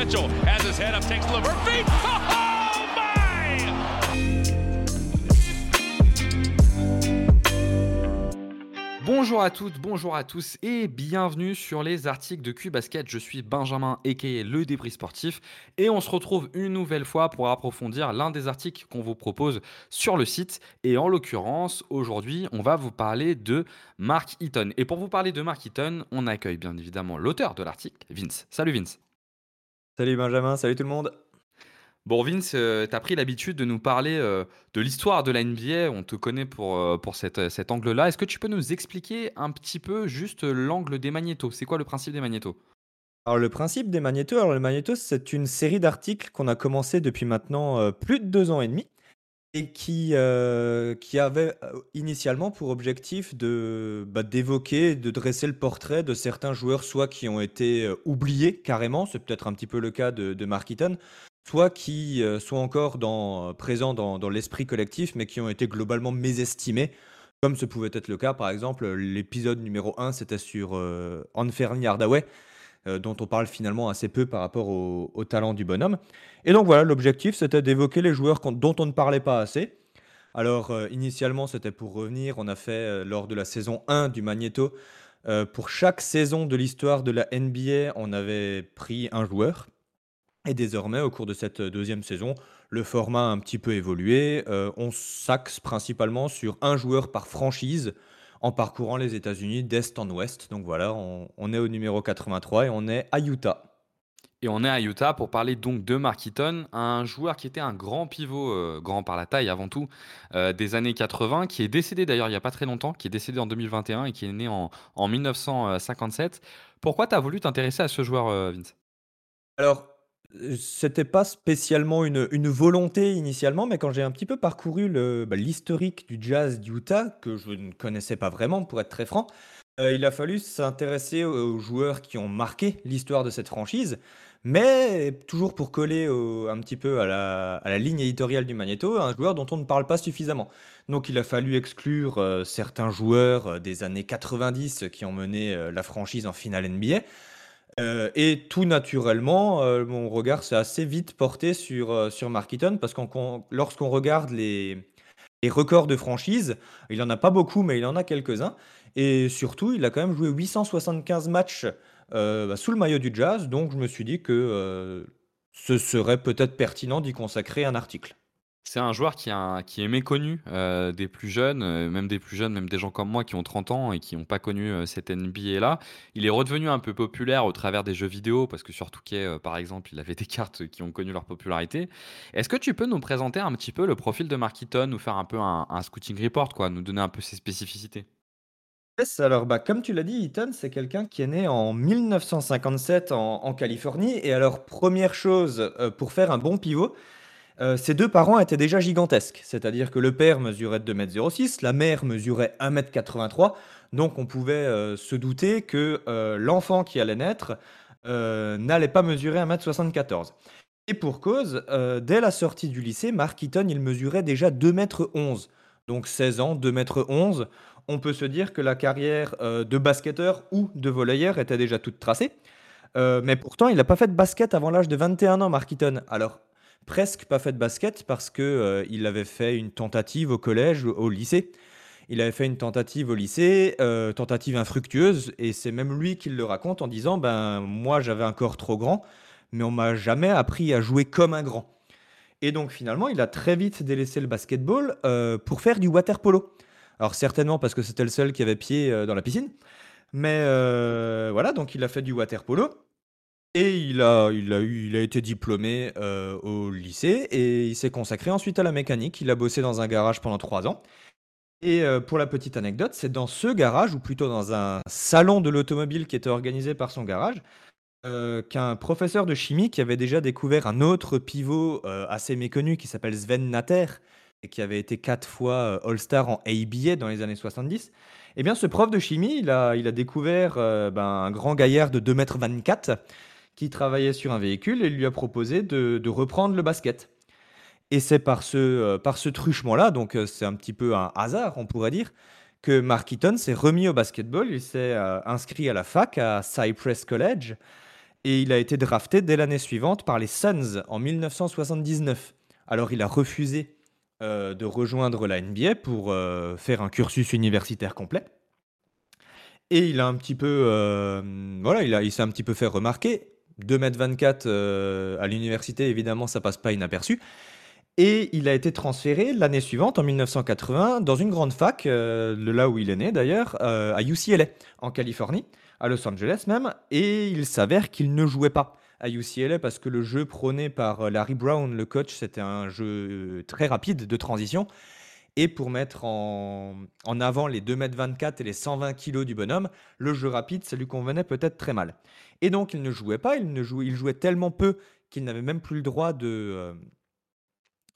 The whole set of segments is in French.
Oh! Bonjour à toutes, bonjour à tous et bienvenue sur les articles de Q-Basket. Je suis Benjamin Eke, le débris sportif et on se retrouve une nouvelle fois pour approfondir l'un des articles qu'on vous propose sur le site. Et en l'occurrence, aujourd'hui, on va vous parler de Mark Eaton. Et pour vous parler de Mark Eaton, on accueille bien évidemment l'auteur de l'article, Vince. Salut Vince. Salut Benjamin, salut tout le monde. Bon, Vince, euh, tu as pris l'habitude de nous parler euh, de l'histoire de la NBA. On te connaît pour, euh, pour cette- cet angle-là. Est-ce que tu peux nous expliquer un petit peu juste l'angle des magnétos C'est quoi le principe des magnétos Alors le principe des magnétos, alors le magnéto c'est une série d'articles qu'on a commencé depuis maintenant plus de deux ans et demi et qui, euh, qui avait euh, initialement pour objectif de bah, d'évoquer, de dresser le portrait de certains joueurs soit qui ont été euh, oubliés carrément, c'est peut-être un petit peu le cas de, de Mark Eaton, soit qui sont encore dans, présents dans, l'esprit collectif mais qui ont été globalement mésestimés. Comme ce pouvait être le cas, par exemple, l'épisode numéro 1, c'était sur euh, Anferni Hardaway, euh, dont on parle finalement assez peu par rapport au, talent du bonhomme. Et donc voilà, l'objectif, c'était d'évoquer les joueurs dont on ne parlait pas assez. Alors, euh, initialement, c'était pour revenir, on a fait euh, lors de la saison 1 du Magneto, pour chaque saison de l'histoire de la NBA, on avait pris un joueur. Et désormais, au cours de cette deuxième saison, le format a un petit peu évolué. On s'axe principalement sur un joueur par franchise en parcourant les États-Unis d'est en ouest. Donc voilà, on, on est au numéro 83 et on est à Utah. Et on est à Utah pour parler donc de Mark Eaton, un joueur qui était un grand pivot, euh, grand par la taille avant tout, euh, des années 80, qui est décédé d'ailleurs il n'y a pas très longtemps, qui est décédé en 2021 et qui est né en, en 1957. Pourquoi tu as voulu t'intéresser à ce joueur, euh, Vince? Alors, euh, c'était pas spécialement une, volonté initialement, mais quand j'ai un petit peu parcouru bah, l'historique du jazz d'Utah, que je ne connaissais pas vraiment pour être très franc, euh, il a fallu s'intéresser aux, joueurs qui ont marqué l'histoire de cette franchise, mais toujours pour coller un petit peu à la, ligne éditoriale du Magneto, un joueur dont on ne parle pas suffisamment. Donc il a fallu exclure euh, certains joueurs des années 90 qui ont mené la franchise en finale NBA. Euh, et tout naturellement, euh, mon regard s'est assez vite porté sur, euh, Mark Eaton parce que lorsqu'on regarde les, records de franchise, il n'en a pas beaucoup, mais il en a quelques-uns. Et surtout, il a quand même joué 875 matchs bah, sous le maillot du Jazz, donc je me suis dit que ce serait peut-être pertinent d'y consacrer un article. C'est un joueur qui, est méconnu euh, des plus jeunes, euh, même des plus jeunes, même des gens comme moi qui ont 30 ans et qui n'ont pas connu euh, cette NBA-là. Il est redevenu un peu populaire au travers des jeux vidéo, parce que sur Touquet, euh, par exemple, il avait des cartes qui ont connu leur popularité. Est-ce que tu peux nous présenter un petit peu le profil de Mark Eaton, nous faire un peu un, scouting report, quoi, nous donner un peu ses spécificités? Alors bah, comme tu l'as dit, Ethan, c'est quelqu'un qui est né en 1957 en, Californie. Et alors, première chose, pour faire un bon pivot, euh, ses deux parents étaient déjà gigantesques. C'est-à-dire que le père mesurait 2m06, la mère mesurait 1m83. Donc on pouvait euh, se douter que euh, l'enfant qui allait naître euh, n'allait pas mesurer 1m74. Et pour cause, euh, dès la sortie du lycée, Mark Eaton, il mesurait déjà 2m11. Donc 16 ans, 2m11 on peut se dire que la carrière euh, de basketteur ou de volleyeur était déjà toute tracée. Euh, mais pourtant, il n'a pas fait de basket avant l'âge de 21 ans, Mark Eaton. Alors, presque pas fait de basket parce que euh, il avait fait une tentative au collège, au, lycée. Il avait fait une tentative au lycée, euh, tentative infructueuse, et c'est même lui qui le raconte en disant Ben, moi, j'avais un corps trop grand, mais on m'a jamais appris à jouer comme un grand. Et donc, finalement, il a très vite délaissé le basketball euh, pour faire du water polo. Alors certainement parce que c'était le seul qui avait pied dans la piscine. Mais voilà, donc il a fait du water polo. Et il a, il a, eu, il a été diplômé euh, au lycée et il s'est consacré ensuite à la mécanique. Il a bossé dans un garage pendant trois ans. Et euh, pour la petite anecdote, c'est dans ce garage, ou plutôt dans un salon de l'automobile qui était organisé par son garage, euh, qu'un professeur de chimie qui avait déjà découvert un autre pivot assez méconnu qui s'appelle Sven Natter, et qui avait été quatre fois All-Star en ABA dans les années 70, eh bien ce prof de chimie, il a, il a découvert ben, un grand gaillard de 2m24 qui travaillait sur un véhicule et lui a proposé de, reprendre le basket. Et c'est par ce, euh, truchement-là, donc euh, c'est un petit peu un hasard, on pourrait dire, que Mark Eaton s'est remis au basketball. Il s'est euh, inscrit à la fac à Cypress College. et il a été drafté dès l'année suivante par les Suns en 1979. Alors il a refusé de rejoindre la NBA pour faire un cursus universitaire complet. Et il a un petit peu, voilà, il, il s'est un petit peu fait remarquer. 2m24 à l'université, évidemment, ça passe pas inaperçu. Et il a été transféré l'année suivante, en 1980, dans une grande fac, de là où il est né d'ailleurs, à UCLA, en Californie à Los Angeles même, et il s'avère qu'il ne jouait pas à UCLA parce que le jeu prôné par euh, Larry Brown, le coach, c'était un jeu euh, très rapide de transition. Et pour mettre en, avant les 2m24 et les 120 kg du bonhomme, le jeu rapide, ça lui convenait peut-être très mal. Et donc il ne jouait pas, il, ne jouait, tellement peu qu'il n'avait même plus le droit de, euh,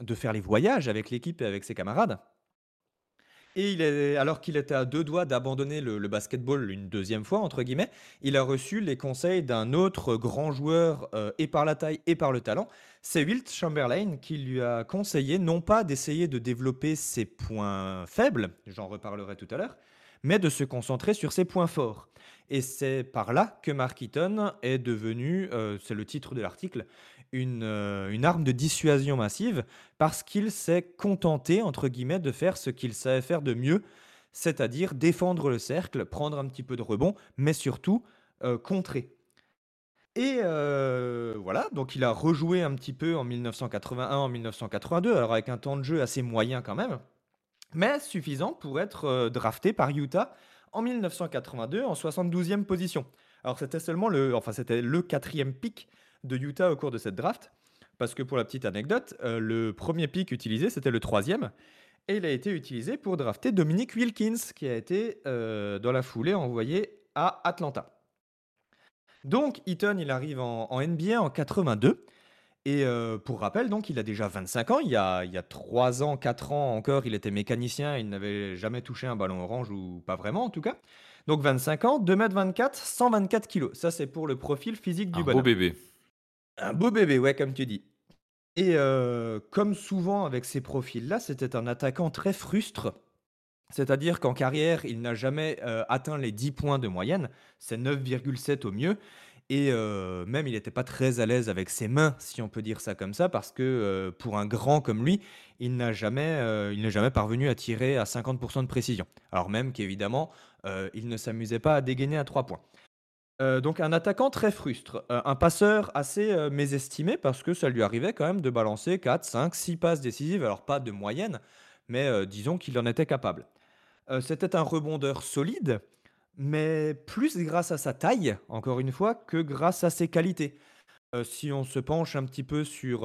de faire les voyages avec l'équipe et avec ses camarades. Et il est, alors qu'il était à deux doigts d'abandonner le, basketball une deuxième fois, entre guillemets, il a reçu les conseils d'un autre grand joueur, euh, et par la taille et par le talent. C'est Wilt Chamberlain qui lui a conseillé non pas d'essayer de développer ses points faibles, j'en reparlerai tout à l'heure, mais de se concentrer sur ses points forts. Et c'est par là que Mark Eaton est devenu, euh, c'est le titre de l'article, euh, une, arme de dissuasion massive parce qu'il s'est contenté, entre guillemets, de faire ce qu'il savait faire de mieux, c'est-à-dire défendre le cercle, prendre un petit peu de rebond, mais surtout euh, contrer. Et euh, voilà, donc il a rejoué un petit peu en 1981, en 1982, alors avec un temps de jeu assez moyen quand même, mais suffisant pour être drafté par Utah en 1982 en 72e position. Alors c'était seulement le, enfin c'était le quatrième pic de Utah au cours de cette draft. Parce que pour la petite anecdote, euh, le premier pick utilisé, c'était le troisième. Et il a été utilisé pour drafter Dominic Wilkins, qui a été euh, dans la foulée envoyé à Atlanta. Donc Eaton, il arrive en, NBA en 82. Et euh, pour rappel, donc, il a déjà 25 ans. Il y, a, il y a 3 ans, 4 ans encore, il était mécanicien. Il n'avait jamais touché un ballon orange, ou pas vraiment en tout cas. Donc 25 ans, 2m24, 124 kg. Ça, c'est pour le profil physique du un bonhomme. beau bébé. Un beau bébé, ouais, comme tu dis. Et comme souvent avec ces profils-là, c'était un attaquant très frustre. C'est-à-dire qu'en carrière, il n'a jamais atteint les 10 points de moyenne. C'est 9,7 au mieux. Et même, il n'était pas très à l'aise avec ses mains, si on peut dire ça comme ça, parce que pour un grand comme lui, il n'a jamais, il n'est jamais parvenu à tirer à 50% de précision. Alors même qu'évidemment, il ne s'amusait pas à dégainer à 3 points. Euh, donc un attaquant très frustre, euh, un passeur assez, euh, mésestimé parce que ça lui arrivait quand même de balancer 4, 5, 6 passes décisives, alors pas de moyenne, mais disons qu'il en était capable. c'était un rebondeur solide, mais plus grâce à sa taille, encore une fois, que grâce à ses qualités. si on se penche un petit peu sur,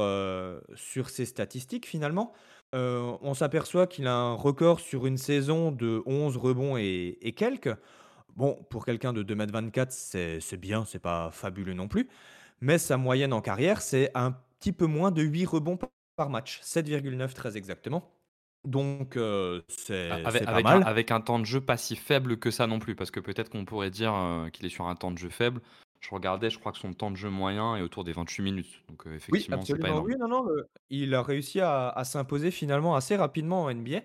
sur ses statistiques finalement, on s'aperçoit qu'il a un record sur une saison de 11 rebonds et quelques. Bon, pour quelqu'un de 2m24, c'est c'est bien, c'est pas fabuleux non plus, mais sa moyenne en carrière, c'est un petit peu moins de 8 rebonds par match, 7,9 très exactement. Donc euh, c'est Avec, pas avec un, avec un temps de jeu pas si faible que ça non plus, parce que peut-être qu'on pourrait dire euh, qu'il est sur un temps de jeu faible. Je regardais, je crois que son temps de jeu moyen est autour des 28 minutes. Donc euh, Oui, effectivement, c'est pas énorme. oui, non, non, il a réussi à à s'imposer finalement assez rapidement en NBA.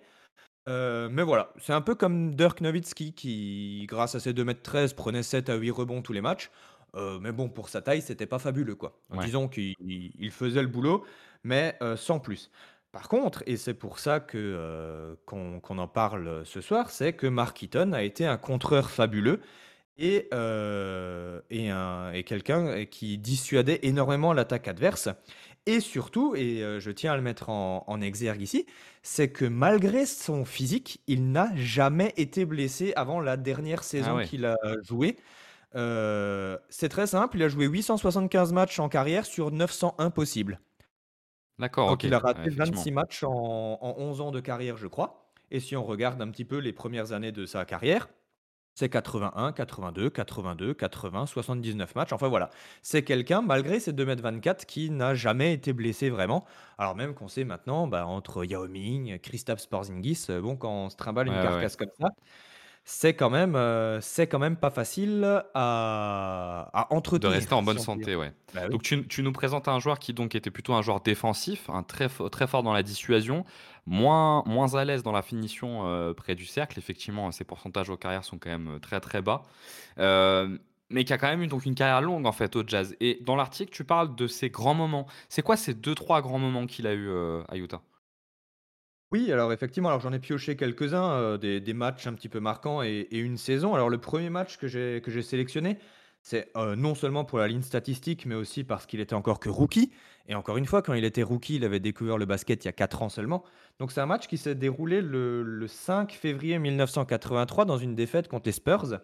Euh, mais voilà, c'est un peu comme Dirk Nowitzki qui, grâce à ses 2m13, prenait 7 à 8 rebonds tous les matchs. Euh, mais bon, pour sa taille, c'était pas fabuleux, quoi. Disons qu'il il faisait le boulot, mais euh, sans plus. Par contre, et c'est pour ça que qu'on en parle ce soir, c'est que Mark Eaton a été un contreur fabuleux et, et, et quelqu'un qui dissuadait énormément l'attaque adverse. Et surtout, et euh, je tiens à le mettre en, exergue ici, c'est que malgré son physique, il n'a jamais été blessé avant la dernière ah saison qu'il a jouée. Euh, c'est très simple, il a joué 875 matchs en carrière sur 901 possibles. D'accord, Donc il a raté 26 matchs en, en 11 ans de carrière, je crois. Et si on regarde un petit peu les premières années de sa carrière, c'est 81, 82, 82, 80, 79 matchs. Enfin voilà, c'est quelqu'un, malgré ses 2m24, qui n'a jamais été blessé vraiment. Alors même qu'on sait maintenant, bah, entre Yao Ming, Christophe Sporzingis, euh, bon, quand on se trimballe une carcasse comme ça, c'est quand même, euh, c'est quand même pas facile à, à De rester en bonne si santé, ouais. Bah Donc tu, tu nous présentes un joueur qui donc était plutôt un joueur défensif, un très, très fort dans la dissuasion, moins, moins à l'aise dans la finition euh, près du cercle. Effectivement, ses pourcentages aux carrières sont quand même euh, très très bas. mais qui a quand même eu donc une carrière longue en fait au jazz. Et dans l'article, tu parles de ses grands moments. C'est quoi ces deux trois grands moments qu'il a eu euh, à Utah? Oui, alors effectivement, alors j'en ai pioché quelques-uns, heu, des matchs un petit peu marquants et une saison. Alors le premier match que j'ai sélectionné, c'est, heu, non seulement pour la ligne statistique, mais aussi parce qu'il était encore que rookie et encore une fois, quand il était rookie, il avait découvert le basket il y a 4 ans seulement. Donc c'est un match qui s'est déroulé le le 5 février 1983 dans une défaite contre les Spurs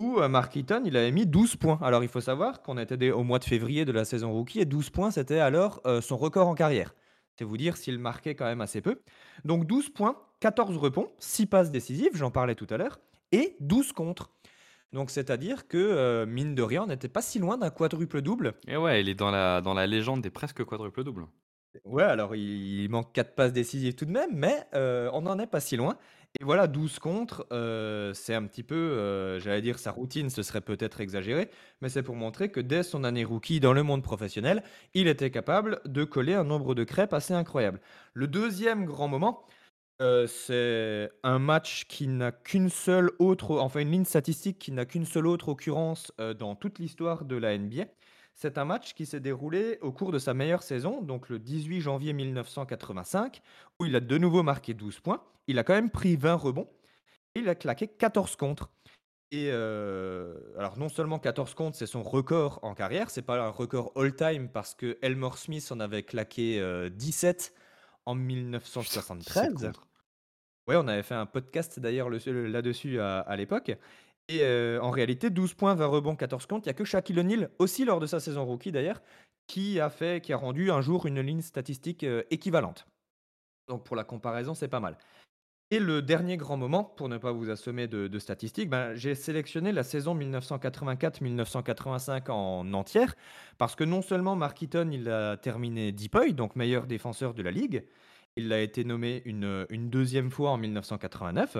où, heu, Mark Eaton, il avait mis 12 points. Alors il faut savoir qu'on était au mois de février de la saison rookie et 12 points, c'était alors, heu, son record en carrière. C'est vous dire s'il marquait quand même assez peu. Donc 12 points, 14 rebonds, 6 passes décisives, j'en parlais tout à l'heure, et 12 contres. Donc c'est-à-dire que, heu, mine de rien, on n'était pas si loin d'un quadruple double. Et ouais, il est dans la dans la légende des presque quadruple doubles. Ouais, alors il il manque 4 passes décisives tout de même, mais heu, on n'en est pas si loin et voilà 12 contre, heu, c'est un petit peu, heu, j'allais dire sa routine, ce serait peut-être exagéré, mais c'est pour montrer que dès son année rookie dans le monde professionnel, il était capable de coller un nombre de crêpes assez incroyable. Le deuxième grand moment, heu, c'est un match qui n'a qu'une seule autre enfin une ligne statistique qui n'a qu'une seule autre occurrence, dans toute l'histoire de la NBA. C'est un match qui s'est déroulé au cours de sa meilleure saison, donc le 18 janvier 1985, où il a de nouveau marqué 12 points. Il a quand même pris 20 rebonds et il a claqué 14 contre. Et euh, alors non seulement 14 contre, c'est son record en carrière, c'est pas un record all-time parce que Elmore Smith en avait claqué euh, 17 en 1973. Ouais, on avait fait un podcast d'ailleurs le- là-dessus à, à l'époque. Et euh, en réalité, 12 points, 20 rebonds, 14 comptes. Il n'y a que Shaquille O'Neal, aussi lors de sa saison rookie d'ailleurs, qui a fait, qui a rendu un jour une ligne statistique euh, équivalente. Donc pour la comparaison, c'est pas mal. Et le dernier grand moment, pour ne pas vous assommer de, statistiques, ben, j'ai sélectionné la saison 1984-1985 en entière, parce que non seulement Mark Eaton, il a terminé Deepoy, donc meilleur défenseur de la ligue, il a été nommé une deuxième fois en 1989,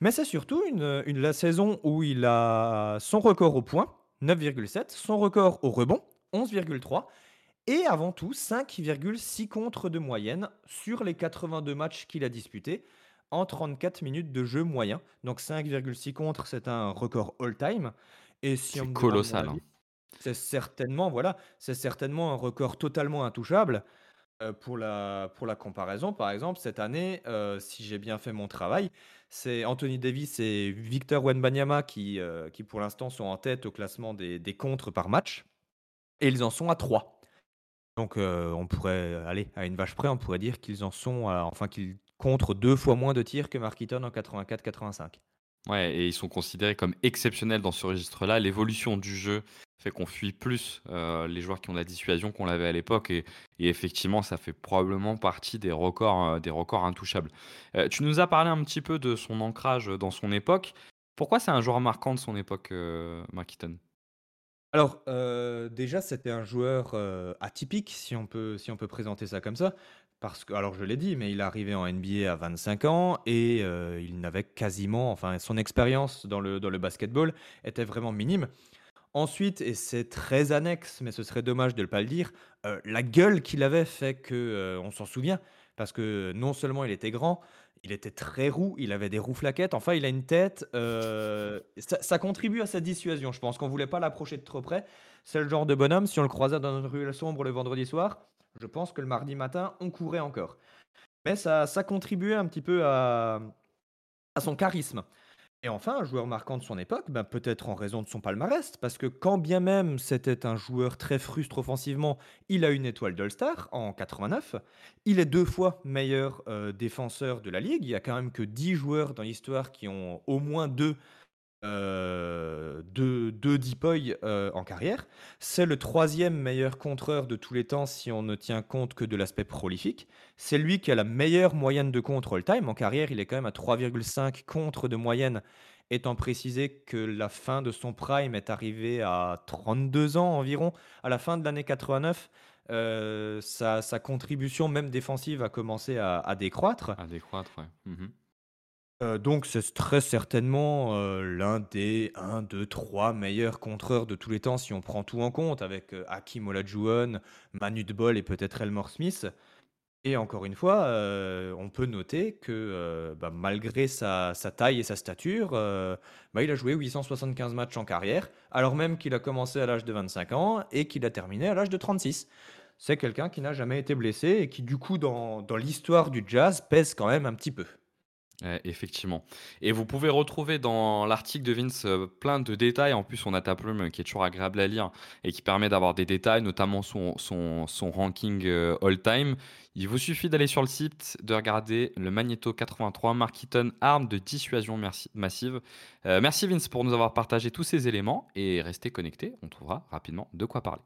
mais c'est surtout une, une- la saison où il a son record au point, 9,7, son record au rebond, 11,3, et avant tout 5,6 contre de moyenne sur les 82 matchs qu'il a disputés en 34 minutes de jeu moyen. Donc 5,6 contre, c'est un record all-time. Et si on C'est me demande mon colossal. hein. avis, c'est certainement, voilà, c'est certainement un record totalement intouchable. Euh, pour la, pour la comparaison, par exemple, cette année, euh, si j'ai bien fait mon travail, c'est Anthony Davis et Victor Wenbanyama qui, euh, qui pour l'instant sont en tête au classement des, des contres par match. Et ils en sont à 3. Donc euh, on pourrait aller à une vache près, on pourrait dire qu'ils en sont enfin qu'ils contrent deux fois moins de tirs que Mark Eaton en 84-85. Ouais, et ils sont considérés comme exceptionnels dans ce registre-là. L'évolution du jeu fait qu'on fuit plus euh, les joueurs qui ont la dissuasion qu'on l'avait à l'époque. Et, effectivement, ça fait probablement partie des records, euh, des records intouchables. Euh, tu nous as parlé un petit peu de son ancrage dans son époque. Pourquoi c'est un joueur marquant de son époque, Mark Eaton Alors, déjà, c'était un joueur, atypique, si on peut si on peut présenter ça comme ça. Parce que alors je l'ai dit, mais il est arrivé en NBA à 25 ans et il n'avait quasiment enfin son expérience dans le dans le basketball était vraiment minime. Ensuite et c'est très annexe, mais ce serait dommage de ne pas le dire, heu, la gueule qu'il avait fait que, heu, on s'en souvient. Parce que non seulement il était grand, il était très roux, il avait des rouflaquettes, enfin il a une tête, heu, ça contribue à sa dissuasion. Je pense qu'on voulait pas l'approcher de trop près. C'est le genre de bonhomme, si on le croisait dans une ruelle sombre le vendredi soir, je pense que le mardi matin, on courait encore. Mais ça ça contribuait un petit peu à son charisme. Et enfin, un joueur marquant de son époque, ben, peut-être en raison de son palmarès, parce que quand bien même c'était un joueur très frustre offensivement, il a une étoile d'All-Star en 89. Il est deux fois meilleur euh, défenseur de la ligue. Il y a quand même que 10 joueurs dans l'histoire qui ont au moins deux, euh, deux, deux Deepoy euh, en carrière. C'est le troisième meilleur contreur de tous les temps si on ne tient compte que de l'aspect prolifique. C'est lui qui a la meilleure moyenne de contre all-time. En carrière, il est quand même à 3,5 contre de moyenne, étant précisé que la fin de son prime est arrivée à 32 ans environ, à la fin de l'année 89. euh, sa, sa contribution, même défensive, a commencé à, à décroître. À décroître, ouais. Mhm. Euh, donc c'est très certainement euh, l'un des 1, 2, 3 meilleurs contreurs de tous les temps si on prend tout en compte avec euh, Hakim Olajuwon, Manu Bol et peut-être Elmore Smith. Et encore une fois, heu, on peut noter que, heu, bah, malgré sa taille et sa stature, heu, bah, il a joué 875 matchs en carrière, alors même qu'il a commencé à l'âge de 25 ans et qu'il a terminé à l'âge de 36. C'est quelqu'un qui n'a jamais été blessé et qui du coup dans l'histoire du jazz pèse quand même un petit peu. Effectivement. Et vous pouvez retrouver dans l'article de Vince euh, plein de détails. En plus, on a ta plume euh, qui est toujours agréable à lire et qui permet d'avoir des détails, notamment son, son, son ranking euh, all-time. Il vous suffit d'aller sur le site, de regarder le Magneto 83 Marketon arme de dissuasion massive. Merci Vince pour nous avoir partagé tous ces éléments et restez connectés. On trouvera rapidement de quoi parler.